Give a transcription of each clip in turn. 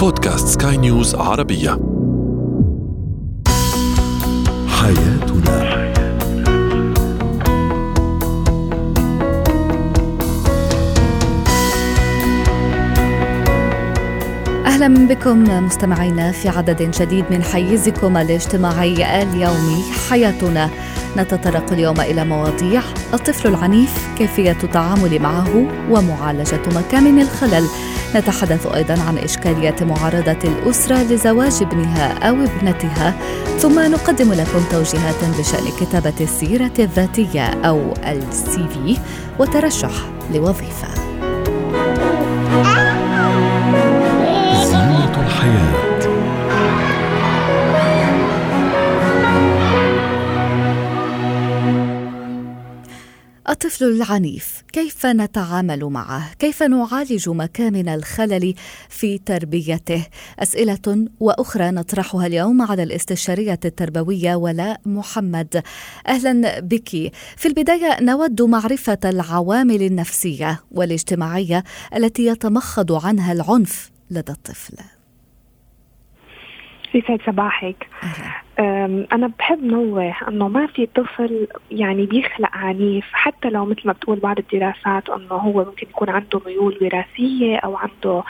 بودكاست سكاي نيوز عربية. حياتنا. أهلا بكم مستمعينا في عدد جديد من حيزكم الاجتماعي اليومي حياتنا. نتطرق اليوم إلى مواضيع الطفل العنيف كيفية التعامل معه ومعالجة مكامن الخلل. نتحدث أيضا عن إشكالية معارضة الأسرة لزواج ابنها أو ابنتها ثم نقدم لكم توجيهات بشأن كتابة السيرة الذاتية أو السي في وترشح لوظيفة. الطفل العنيف كيف نتعامل معه؟ كيف نعالج مكامن الخلل في تربيته؟ أسئلة وأخرى نطرحها اليوم على الاستشارية التربوية ولاء محمد. أهلا بك. في البداية نود معرفة العوامل النفسية والاجتماعية التي يتمخض عنها العنف لدى الطفل. يسعد صباحك. أم، أنا بحب نوه أنه ما في طفل يعني بيخلق عنيف حتى لو مثل ما بتقول بعض الدراسات أنه هو ممكن يكون عنده ميول وراثية أو عنده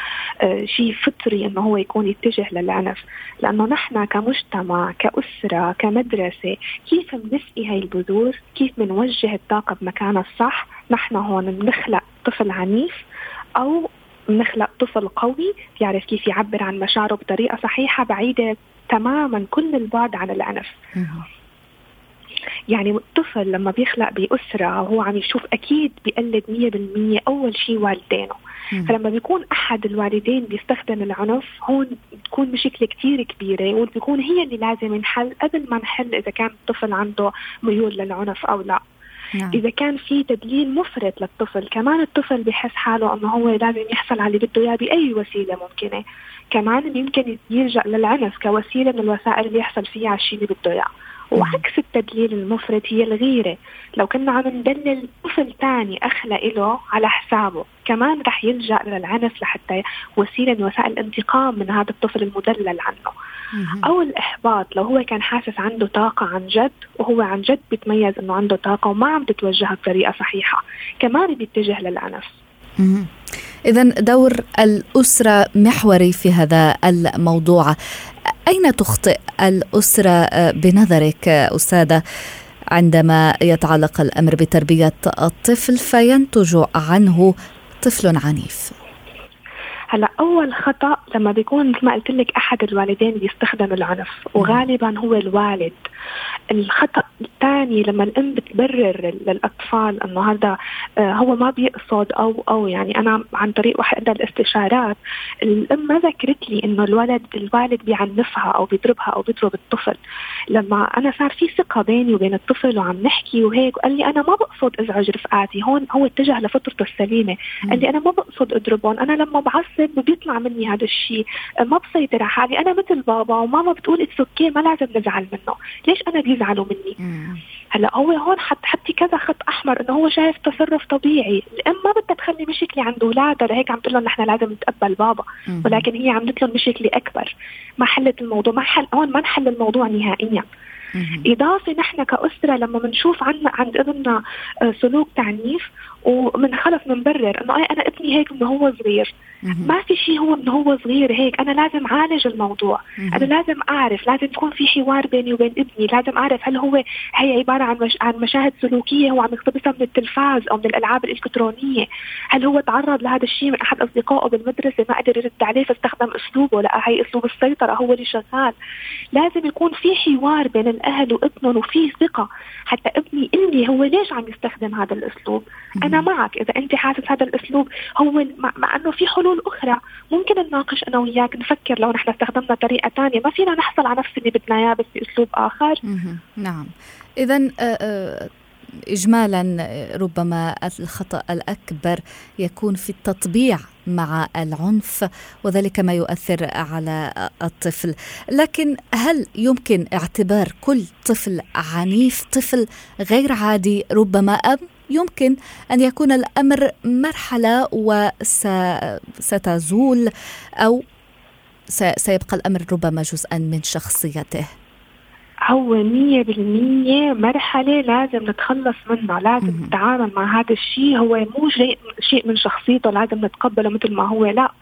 شيء فطري أنه هو يكون يتجه للعنف. لأنه نحن كمجتمع كأسرة كمدرسة كيف بنسقي هاي البذور؟ كيف بنوجه الطاقة بمكانها الصح؟ نحن هون بنخلق طفل عنيف أو بنخلق طفل قوي بيعرف كيف يعبر عن مشاعره بطريقة صحيحة بعيدة تماما كل البعد عن العنف يعني الطفل لما بيخلق بأسرة وهو عم يشوف أكيد بيقلد مية بالمية أول شيء والدينه. فلما بيكون أحد الوالدين بيستخدم العنف هون بتكون مشكلة كتير كبيرة وبتكون هي اللي لازم نحل قبل ما نحل إذا كان الطفل عنده ميول للعنف أو لا. نعم. إذا كان في تدليل مفرط للطفل كمان الطفل بحس حاله إنه هو لازم يحصل على اللي بده إياه بأي وسيلة ممكنة. كمان يمكن يلجأ للعنف كوسيلة من الوسائل اللي يحصل فيها على الشيء اللي بده إياه. وعكس التدليل المفرط هي الغيرة. لو كنا عم ندلل طفل تاني أخلى إله على حسابه كمان رح يلجأ للعنف لحتى وسيلة من وسائل الانتقام من هذا الطفل المدلل عنه. أو الإحباط لو هو كان حاسس عنده طاقة عن جد وهو عن جد بيتميز إنه عنده طاقة وما عم تتوجهها بطريقة صحيحة. كمان بيتجه للعنف إذا دور الأسرة محوري في هذا الموضوع. أين تخطئ الأسرة آه، بنظرك آه، أستاذة؟ عندما يتعلق الأمر بتربية الطفل فينتج عنه طفل عنيف. هلا أول خطأ لما بيكون مثل ما قلت لك أحد الوالدين بيستخدم العنف وغالبا هو الوالد. الخطأ الثاني لما الأم بتبرر للأطفال إنه هذا آه، هو ما بيقصد أو أو يعني أنا عن طريق واحد الاستشارات الأم ما ذكرت لي إنه الولد الوالد بيعنفها أو بيضربها أو بيضرب الطفل. لما أنا صار في ثقة بيني وبين الطفل وعم نحكي وهيك وقال لي أنا ما بقصد أزعج رفقاتي هون هو اتجه لفطرته السليمة. قال لي أنا ما بقصد أضربهم أنا لما بعصب بيطلع مني هذا الشيء ما بسيطر على حالي أنا مثل بابا وماما بتقول it's okay ما لازم نزعل منه. ليش أنا بيزعلوا مني؟ هلا هو هون حط حطي كذا خط أحمر إنه هو شايف تصرف طبيعي. الأم ما بدها تخلي مشكله عند أولادها لهيك عم تقول لهم نحن لازم نتقبل بابا. ولكن هي عملت لهم مشكله أكبر. ما حلت الموضوع. ما حل هون ما نحل الموضوع نهائيا. إضافة نحن كأسرة لما بنشوف عنا عند ابننا آه، سلوك تعنيف ومن خلف منبرر إنه أي أنا ابني هيك من هو صغير. ما في شيء هو من هو صغير هيك. أنا لازم أعالج الموضوع. أنا لازم أعرف لازم يكون في حوار بيني وبين ابني. لازم أعرف هل هو هي عبارة عن مش عن مشاهد سلوكية هو عم يقتبسها من التلفاز أو من الألعاب الإلكترونية. هل هو تعرض لهذا الشيء من أحد أصدقائه بالمدرسة؟ ما قدر يرد عليه فاستخدم أسلوبه. لا هي أسلوب السيطرة هو اللي شغال. لازم يكون في حوار بين الأهل وابنهم وفي ثقة. حتى ابني قل لي هو ليش عم يستخدم هذا الأسلوب؟ أنا معك. إذا أنت حاسس هذا الأسلوب هو مع, مع إنه في حلول أخرى. ممكن نناقش أنا وياك نفكر لو نحن استخدمنا طريقة ثانية ما فينا نحصل على نفس اللي بدنا إياه بس بأسلوب آخر. نعم. إذا إجمالا آه، ربما الخطأ الأكبر يكون في التطبيع مع العنف وذلك ما يؤثر على الطفل. لكن هل يمكن اعتبار كل طفل عنيف طفل غير عادي ربما أم؟ يمكن أن يكون الأمر مرحلة وستزول أو سيبقى الأمر ربما جزءا من شخصيته. هو مية بالمية مرحلة لازم نتخلص منها لازم نتعامل مع هذا الشيء. هو مو شيء شيء من شخصيته لازم نتقبله مثل ما هو لا.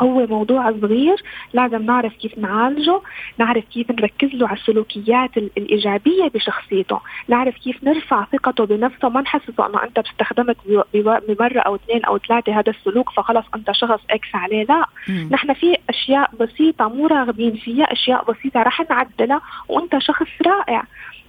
هو موضوع صغير لازم نعرف كيف نعالجه نعرف كيف نركز له على السلوكيات الإيجابية بشخصيته نعرف كيف نرفع ثقته بنفسه. ما نحسسه أنه أنت استخدمت بمرة أو اثنين أو ثلاثة هذا السلوك فخلص أنت شخص إكس عليه. لا. نحن في أشياء بسيطة مو راغبين فيها أشياء بسيطة رح نعدلها وأنت شخص رائع.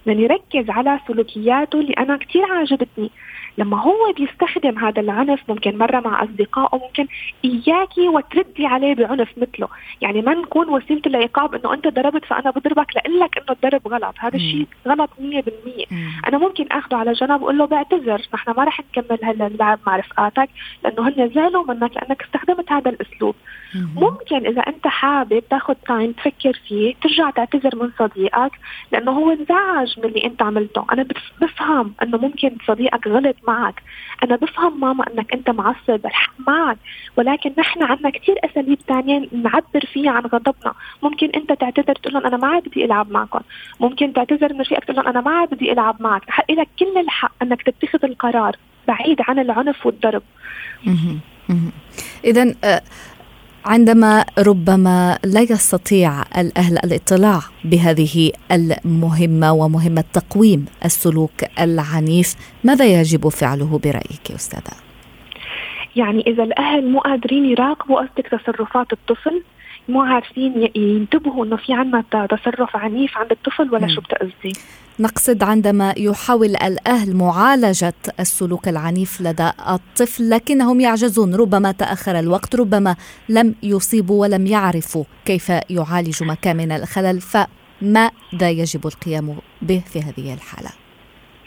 يعني ركز على سلوكياته اللي أنا كثير عجبتني لما هو بيستخدم هذا العنف ممكن مرة مع أصدقائه ممكن إياكي وتردي عليه بعنف مثله. يعني ما نكون وسيلة العقاب إنه أنت ضربت فأنا بضربك لك إنه الضرب غلط. هذا الشيء غلط 100% أنا ممكن أخذه على جنب وأقول له بعتذر نحن ما رح نكمل هلا اللعب مع رفقاتك لأنه هن زعلوا منك لأنك استخدمت هذا الأسلوب. ممكن إذا أنت حابب تاخذ تايم تفكر فيه ترجع تعتذر من صديقك لأنه هو انزعج من اللي أنت عملته. أنا بفهم إنه ممكن صديقك غلط معك. أنا بفهم ماما أنك أنت معصب الحق معك. ولكن نحن عندنا كثير أساليب ثانية نعبر فيها عن غضبنا. ممكن أنت تعتذر تقول لهم أنا ما عاد بدي ألعب معكم. ممكن تعتذر من رفيقك تقول لهم أنا ما عاد بدي ألعب معك. حق لك كل الحق أنك تتخذ القرار بعيد عن العنف والضرب. إذا آه، عندما ربما لا يستطيع الأهل الاطلاع بهذه المهمة ومهمة تقويم السلوك العنيف ماذا يجب فعله برأيك أستاذة؟ يعني إذا الأهل مو قادرين يراقبوا قصدك تصرفات الطفل مو عارفين ينتبهوا إنه في عنا تصرف عنيف عند الطفل ولا شو بتقصدي؟ نقصد عندما يحاول الأهل معالجة السلوك العنيف لدى الطفل لكنهم يعجزون ربما تأخر الوقت ربما لم يصيبوا ولم يعرفوا كيف يعالجوا مكان من الخلل فماذا يجب القيام به في هذه الحالة؟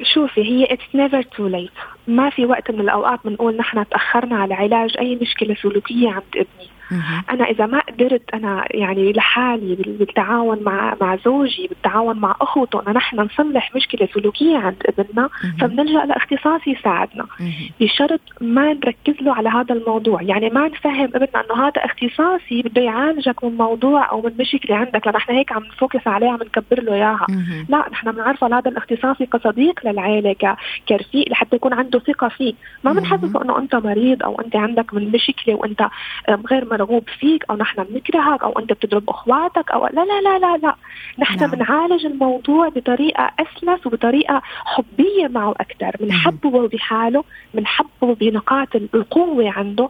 شوفي هي it's never too late ما في وقت من الأوقات بنقول نحن تأخرنا على علاج أي مشكلة سلوكيه عند ابني أنا إذا ما قدرت أنا يعني لحالي بالتعاون مع مع زوجي بالتعاون مع أخوته انه نحن نصلح مشكلة سلوكيه عند ابننا فبنلجأ لاختصاص يساعدنا. بشرط ما نركز له على هذا الموضوع. يعني ما نفهم ابننا إنه هذا اختصاصي بده يعالجك من موضوع أو من مشكلة عندك لنحن هيك عم نفوكس عليها عم نكبر له إياها. لا نحن بنعرفه هذا الاختصاصي كصديق للعائله كرفيق لحتى يكون عنده ثقة فيه ما بنحسسه إنه أنت مريض أو أنت عندك من مشكلة وأنت غير مرغوب فيك أو نحن بنكرهك أو أنت بتضرب أخواتك أو لا لا لا لا لا. نحن نعم. بنعالج الموضوع بطريقة أسلس وبطريقة حبية معه أكثر بنحببه بحاله بنحببه بنقاط القوة عنده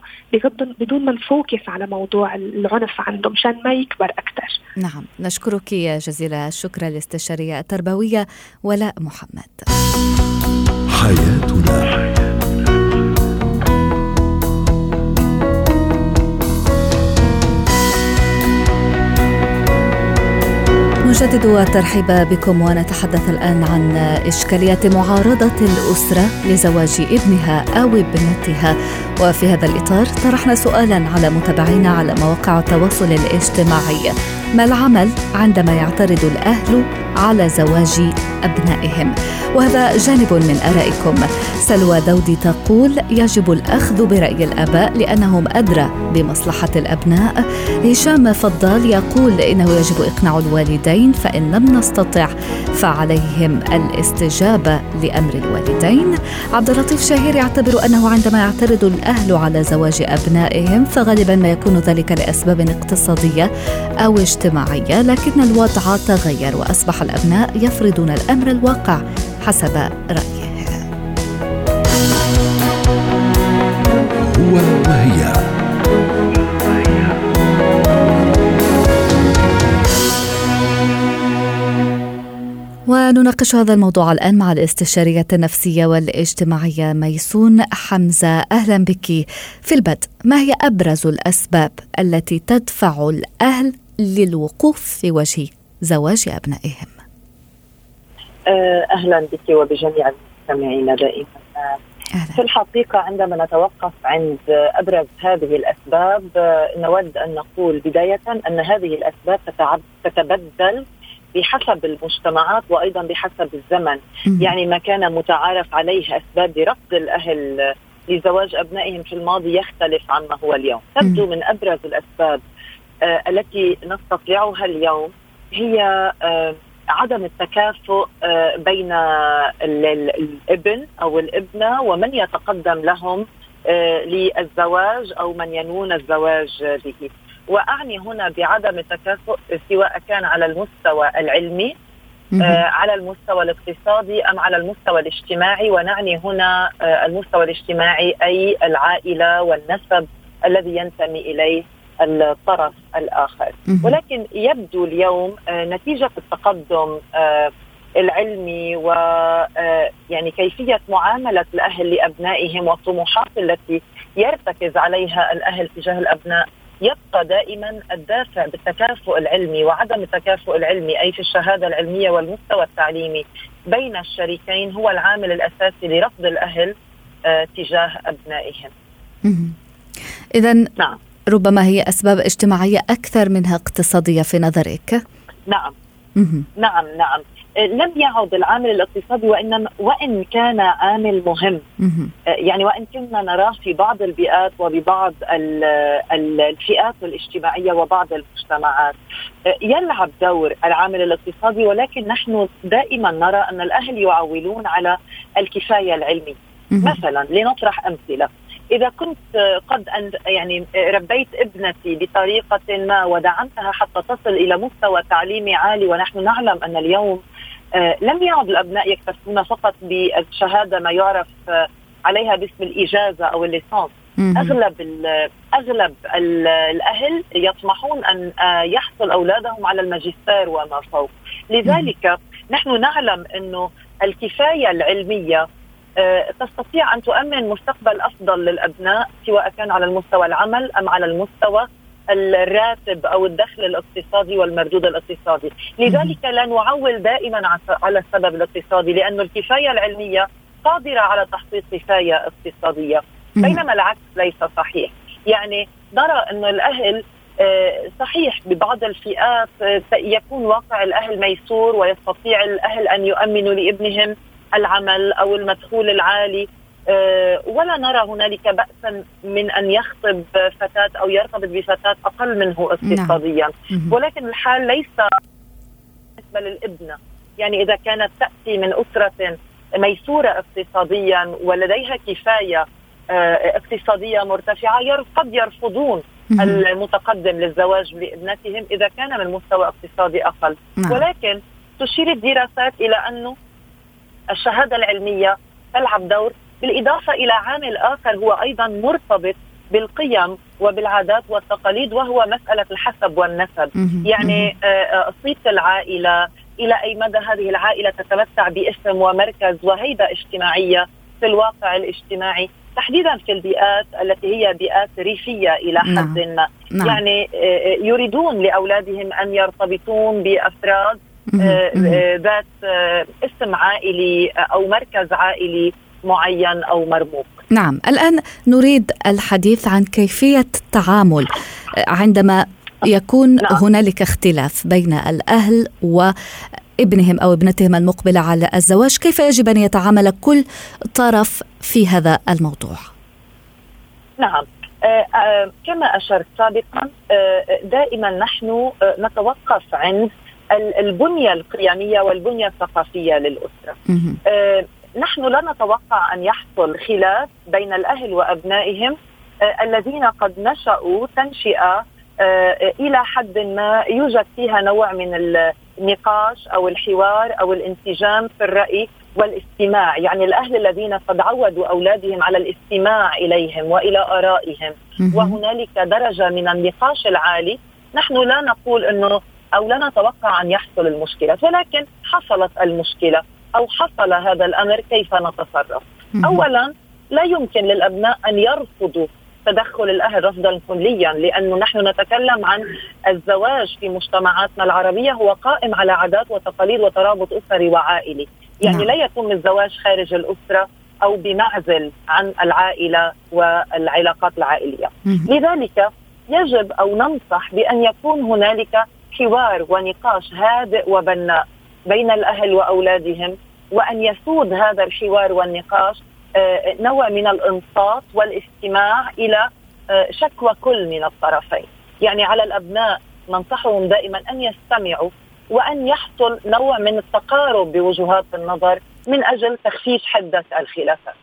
بدون ما نفوكس على موضوع العنف عنده مشان ما يكبر أكثر نعم. نشكرك جزيل الشكر الاستشاريه التربوية ولاء محمد. حياتنا. نجدد الترحيب بكم ونتحدث الآن عن إشكالية معارضة الأسرة لزواج ابنها أو ابنتها. وفي هذا الإطار طرحنا سؤالا على متابعينا على مواقع التواصل الاجتماعي. ما العمل عندما يعترض الأهل على زواج أبنائهم؟ وهذا جانب من آرائكم. سلوى دودي تقول يجب الأخذ برأي الآباء لأنهم أدرى بمصلحة الأبناء. هشام فضال يقول إنه يجب إقناع الوالدين فإن لم نستطع فعليهم الاستجابة لأمر الوالدين. عبد اللطيف شهير يعتبر أنه عندما يعترض الأهل على زواج أبنائهم فغالبا ما يكون ذلك لأسباب اقتصادية أو اجتماعية. لكن الوضع تغير وأصبح الأبناء يفرضون الأمر الواقع حسب رأيه هو وهي. ونناقش هذا الموضوع الآن مع الاستشارية النفسية والاجتماعية ميسون حمزة. أهلا بك في البدء. ما هي أبرز الأسباب التي تدفع الأهل للوقوف في وجه زواج أبنائهم. آه، أهلا بك وبجميع المستمعين دائما. أهلا. في الحقيقة عندما نتوقف عند أبرز هذه الأسباب آه، نود أن نقول بداية أن هذه الأسباب تتبدل بحسب المجتمعات وأيضا بحسب الزمن. يعني ما كان متعارف عليه أسباب لرفض الأهل لزواج أبنائهم في الماضي يختلف عما هو اليوم. تبدو من أبرز الأسباب التي نستطيعها اليوم هي عدم التكافؤ بين الابن أو الابنة ومن يتقدم لهم للزواج أو من ينوون الزواج به. وأعني هنا بعدم التكافؤ سواء كان على المستوى العلمي آه على المستوى الاقتصادي أم على المستوى الاجتماعي. ونعني هنا آه المستوى الاجتماعي أي العائلة والنسب الذي ينتمي إليه. الطرف الآخر ولكن يبدو اليوم آه نتيجة التقدم آه العلمي و آه، يعني كيفية معاملة الأهل لأبنائهم والطموحات التي يرتكز عليها الأهل تجاه الأبناء يبقى دائما الدافع بالتكافؤ العلمي وعدم التكافؤ العلمي أي في الشهادة العلمية والمستوى التعليمي بين الشريكين هو العامل الأساسي لرفض الأهل تجاه أبنائهم. اذا نعم. ربما هي أسباب اجتماعية أكثر منها اقتصادية في نظرك. نعم. نعم نعم. لم يعد العامل الاقتصادي وانما وإن كان عامل مهم. يعني وإن كنا نراه في بعض البيئات وببعض الفئات الاجتماعية وبعض المجتمعات. يلعب دور العامل الاقتصادي ولكن نحن دائما نرى أن الأهل يعولون على الكفاية العلمية. مثلا لنطرح أمثلة. إذا كنت قد أن يعني ربيت ابنتي بطريقة ما ودعمتها حتى تصل إلى مستوى تعليمي عالي ونحن نعلم أن اليوم آه، لم يعد الأبناء يكتفون فقط بالشهادة ما يعرف آه، عليها باسم الإجازة أو الليسانس. أغلب ال أغلب ال الأهل يطمحون أن آه، يحصل أولادهم على الماجستير وما فوق. لذلك نحن نعلم أنه الكفاية العلمية تستطيع أن تؤمن مستقبل أفضل للأبناء سواء كان على المستوى العمل أم على المستوى الراتب أو الدخل الاقتصادي والمردود الاقتصادي، لذلك لا نعول دائما على السبب الاقتصادي لأنه الكفاية العلمية قادرة على تحقيق كفاية اقتصادية، بينما العكس ليس صحيح، يعني نرى انه الأهل آه، صحيح ببعض الفئات آه، يكون واقع الأهل ميسور ويستطيع الأهل أن يؤمنوا لابنهم العمل أو المدخول العالي آه، ولا نرى هنالك بأسا من أن يخطب فتاة أو يرتبط بفتاة أقل منه اقتصاديا. نعم. ولكن الحال ليس بالنسبة للابنة يعني إذا كانت تأتي من أسرة ميسورة اقتصاديا ولديها كفاية آه، اقتصادية مرتفعة قد يرفضون المتقدم للزواج لابنتهم إذا كان من مستوى اقتصادي أقل. نعم. ولكن تشير الدراسات إلى أنه الشهادة العلمية تلعب دور بالإضافة إلى عامل آخر هو أيضا مرتبط بالقيم وبالعادات والتقاليد وهو مسألة الحسب والنسب يعني آه، آه، صيت العائلة إلى أي مدى هذه العائلة تتمتع باسم ومركز وهيبة اجتماعية في الواقع الاجتماعي تحديدا في البيئات التي هي بيئات ريفية إلى نعم. حد ما نعم. يعني آه، يريدون لأولادهم أن يرتبطون بأفراد ذات اسم عائلي أو مركز عائلي معين أو مرموق. نعم، الآن نريد الحديث عن كيفية التعامل عندما يكون نعم. هنالك اختلاف بين الأهل وابنهم أو ابنتهم المقبلة على الزواج، كيف يجب أن يتعامل كل طرف في هذا الموضوع؟ نعم، آه آه كما أشرت سابقا آه دائما نحن نتوقف عند البنية القيمية والبنية الثقافية للأسرة. نحن لا نتوقع أن يحصل خلاف بين الأهل وأبنائهم آه، الذين قد نشأوا تنشئة آه، إلى حد ما يوجد فيها نوع من النقاش أو الحوار أو الانسجام في الرأي والاستماع، يعني الأهل الذين قد عودوا أولادهم على الاستماع إليهم وإلى آرائهم. وهنالك درجة من النقاش العالي، نحن لا نقول إنه أو لا نتوقع أن يحصل المشكلة، ولكن حصلت المشكلة أو حصل هذا الأمر كيف نتصرف؟ اولا لا يمكن للأبناء أن يرفضوا تدخل الأهل رفضا كليا لأنه نحن نتكلم عن الزواج في مجتمعاتنا العربية هو قائم على عادات وتقاليد وترابط أسري وعائلي، يعني نعم. لا يتم الزواج خارج الأسرة أو بمعزل عن العائلة والعلاقات العائلية. لذلك يجب أو ننصح بأن يكون هنالك حوار ونقاش هادئ وبناء بين الأهل وأولادهم وأن يسود هذا الحوار والنقاش آه، نوع من الانصات والاستماع إلى آه، شكوى كل من الطرفين يعني على الأبناء ننصحهم دائما أن يستمعوا وأن يحصل نوع من التقارب بوجهات النظر من أجل تخفيف حدة الخلافات.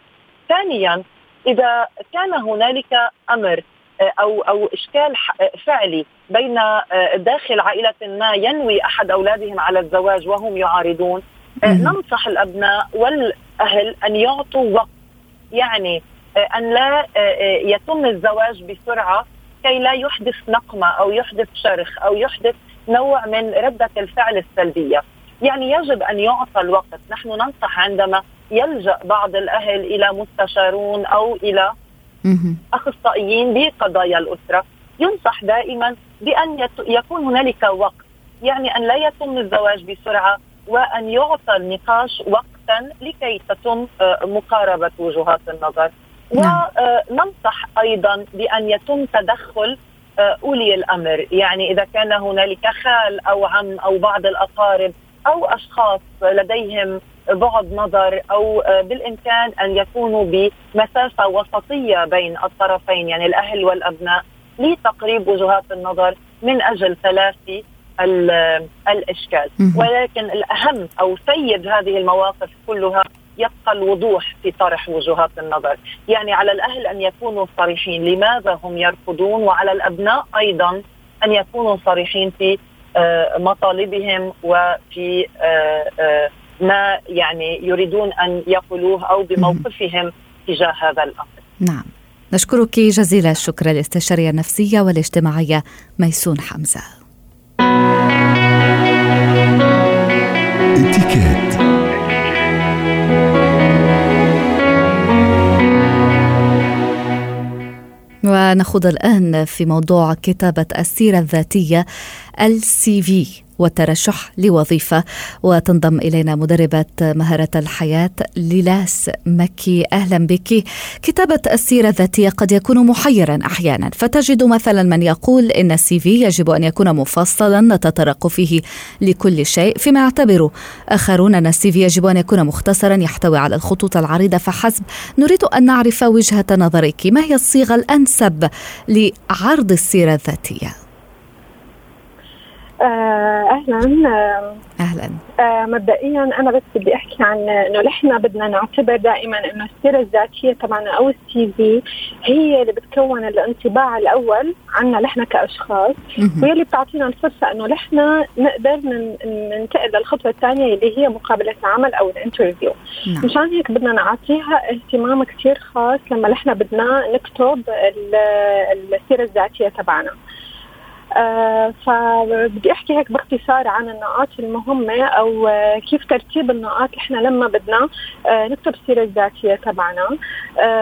ثانيا إذا كان هنالك أمر أو أو إشكال فعلي بين آه، داخل عائلة ما ينوي أحد أولادهم على الزواج وهم يعارضون. آه، ننصح الأبناء والأهل أن يعطوا وقت يعني أن لا يتم الزواج بسرعة كي لا يحدث نقمة أو يحدث شرخ أو يحدث نوع من ردة الفعل السلبية. يعني يجب أن يعطى الوقت، نحن ننصح عندما يلجأ بعض الأهل إلى مستشارون أو إلى أخصائيين بقضايا الأسرة ينصح دائما بأن يكون هنالك وقت يعني أن لا يتم الزواج بسرعة وأن يعطى النقاش وقتا لكي تتم آه، مقاربة وجهات النظر نعم. وننصح أيضا بأن يتم تدخل آه، أولي الأمر يعني إذا كان هنالك خال أو عم أو بعض الأقارب أو أشخاص لديهم بعد نظر أو آه، بالإمكان أن يكونوا بمسافة وسطية بين الطرفين يعني الأهل والأبناء لتقريب وجهات النظر من أجل تلافي الإشكال. ولكن الأهم أو سيد هذه المواقف كلها يبقى الوضوح في طرح وجهات النظر. يعني على الأهل أن يكونوا صريحين. لماذا هم يرفضون وعلى الأبناء أيضا أن يكونوا صريحين في آه، مطالبهم وفي آه، ما يعني يريدون أن يقولوه أو بموقفهم تجاه هذا الأمر. نعم. نشكرك جزيل الشكر الاستشارية النفسية والاجتماعية ميسون حمزة. اتكات ونخوض الآن في موضوع كتابة السيرة الذاتية السي في والترشح لوظيفة. وتنضم إلينا مدربة مهارة الحياة ليلاس مكي. أهلا بك. كتابة السيرة الذاتية قد يكون محيرا أحيانا. فتجد مثلا من يقول إن السي في يجب أن يكون مفصلا نتطرق فيه لكل شيء. فيما يعتبر آخرون أن السي في يجب أن يكون مختصرا يحتوي على الخطوط العريضة. فحسب نريد أن نعرف وجهة نظرك. ما هي الصيغة الأنسب لعرض السيرة الذاتية؟ أهلا. أهلا. آه مبدئيا أنا بس بدي أحكي عن إنه نحن بدنا نعتبر دائما إنه السيرة الذاتية تبعنا أو السي في هي اللي بتكون الانطباع الأول عنا نحن كأشخاص وهي اللي بتعطينا الفرصة إنه نحن نقدر ننتقل للخطوة الثانية اللي هي مقابلة العمل أو الانترفيو. نعم. مشان هيك بدنا نعطيها اهتمام كثير خاص لما نحن بدنا نكتب السيرة الذاتية تبعنا. آه فبدي أحكي هيك باختصار عن النقاط المهمة أو آه كيف ترتيب النقاط إحنا لما بدنا آه نكتب السيرة الذاتية تبعنا.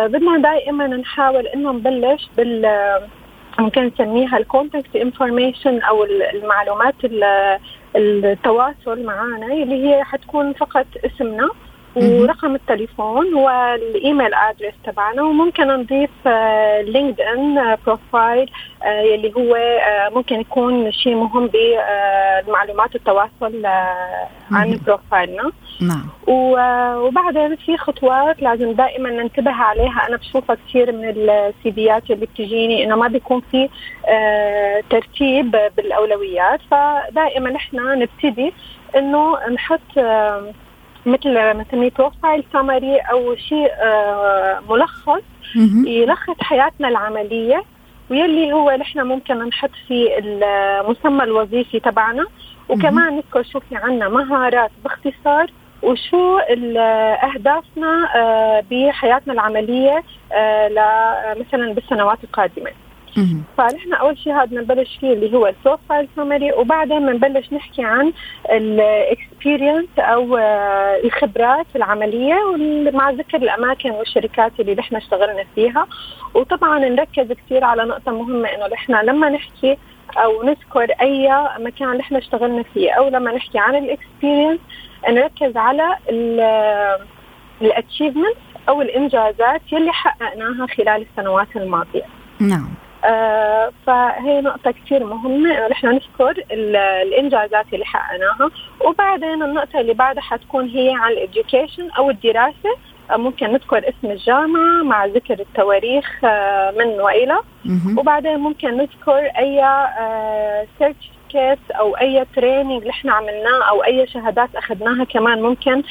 بدنا دائما نحاول إنه نبلش بال ممكن نسميها ال contact information أو المعلومات التواصل معنا اللي هي حتكون فقط اسمنا. ورقم التليفون وال email address تبعنا وممكن نضيف LinkedIn profile يلي هو آه، ممكن يكون شيء مهم بمعلومات التواصل آه، عن بروفايلنا نعم. وبعدين في خطوات لازم دائما ننتبه عليها. أنا بشوفها كثير من ال CV ات اللي بتجيني إنه ما بيكون في آه، ترتيب بالأولويات. فدائما إحنا نبتدي إنه نحط مثل مثل بروفايل سمري أو شيء آه، ملخص يلخص حياتنا العملية ويلي هو نحن ممكن نحط فيه المسمى الوظيفي تبعنا. وكمان نذكر شو في عنا مهارات باختصار وشو أهدافنا آه، بحياتنا العملية آه، مثلا بالسنوات القادمة. فنحن أول شيء هذا بنبلش فيه اللي هو ال profile summary وبعدين بنبلش نحكي عن ال experience أو آه، الخبرات العملية مع ذكر الأماكن والشركات اللي نحن اشتغلنا فيها. وطبعا نركز كثير على نقطة مهمة إنه نحن لما نحكي أو نذكر أي مكان نحن اشتغلنا فيه أو لما نحكي عن ال experience نركز على ال achievement أو الإنجازات يلي حققناها خلال السنوات الماضية. نعم. آه فهي نقطة كثير مهمة نحن نذكر الإنجازات اللي حققناها. وبعدين النقطة اللي بعدها حتكون هي عن ال education أو الدراسة. ممكن نذكر اسم الجامعة مع ذكر التواريخ من وإلى. وبعدين ممكن نذكر أي certificate أو أي training اللي إحنا عملناه أو أي شهادات أخذناها كمان ممكن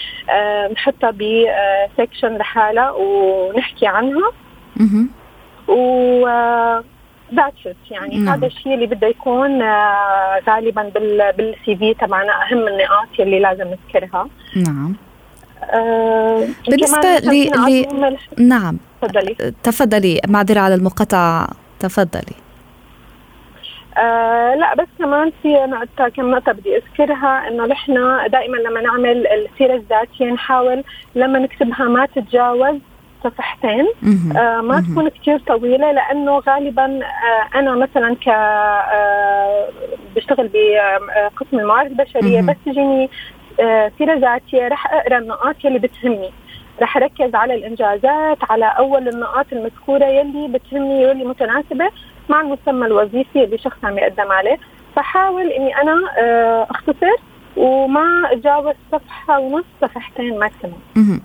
نحطها ب section لحالها ونحكي عنها. و that's يعني. نعم. هذا الشيء اللي بده يكون آه غالبا بال CV تبعنا أهم النقاط اللي لازم نذكرها. نعم. آه بالنسبة ل ل... نعم. تفضلي. تفضلي. معذرة على المقاطعة. تفضلي. آه لا بس كمان في نقطة كم نقطة بدي أذكرها إنه نحن دائما لما نعمل السيرة الذاتية نحاول لما نكتبها ما تتجاوز صفحتين. آه ما تكون كثير طويلة لأنه غالبا آه أنا مثلا ك آه بشتغل بقسم الموارد البشرية بس تجيني سيرة ذاتية رح أقرأ النقاط اللي بتهمني. رح أركز على الإنجازات على أول النقاط المذكورة يلي بتهمني واللي متناسبة مع المسمى الوظيفي اللي شخص عم يقدم عليه. فحاول إني أنا آه، أختصر وما اتجاوز صفحة ونص صفحتين ماكسيموم.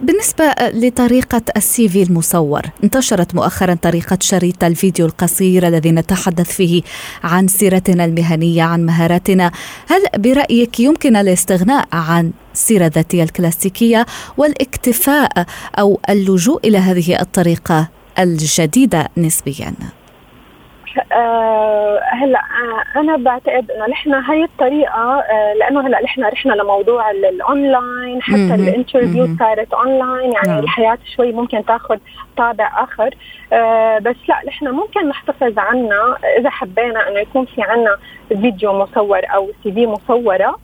بالنسبة لطريقة السي في المصور، انتشرت مؤخرا طريقة شريط الفيديو القصير الذي نتحدث فيه عن سيرتنا المهنية، عن مهاراتنا، هل برأيك يمكن الاستغناء عن السيره الذاتيه الكلاسيكية والاكتفاء أو اللجوء إلى هذه الطريقة الجديدة نسبيا؟ آه هلا آه أنا بعتقد إنه نحن هي الطريقة آه لأنه هلا نحن رحنا لموضوع الاونلاين حتى ال interview صارت اونلاين يعني نعم. الحياة شوي ممكن تاخذ طابع آخر. آه بس لا نحن ممكن نحتفظ عنها إذا حبينا إنه يكون في عنا فيديو مصور أو CV مصورة.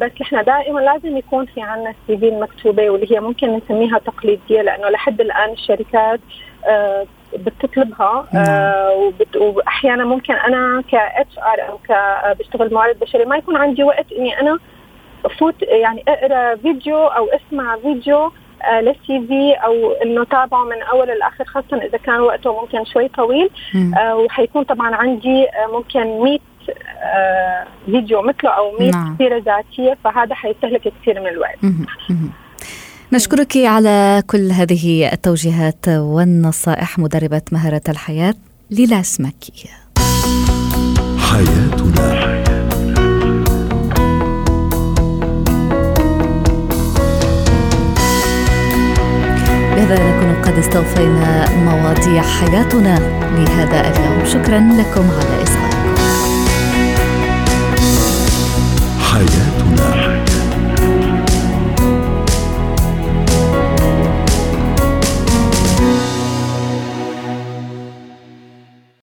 بس نحن دائما لازم يكون في عنا ال CV المكتوبه واللي هي ممكن نسميها تقليدية لأنه لحد الآن الشركات آه بتطلبها. آه وأحيانا ممكن أنا ك HR أو ك بشتغل موارد بشري ما يكون عندي وقت إني أنا فوت يعني أقرأ فيديو أو أسمع فيديو آه لل CV أو إنه تابعه من أول لاخر خاصة إذا كان وقته ممكن شوي طويل آه وحيكون طبعا عندي آه ممكن 100 آه فيديو مثله أو 100 نعم. سيرة ذاتية فهذا حيستهلك كثير من الوقت نشكرك على كل هذه التوجيهات والنصائح مدربة مهارة الحياة ليلا اسمكي حياتنا. بهذا نكون قد استوفينا مواضيع حياتنا لهذا اليوم. شكرا لكم على إصغائكم. حياتنا.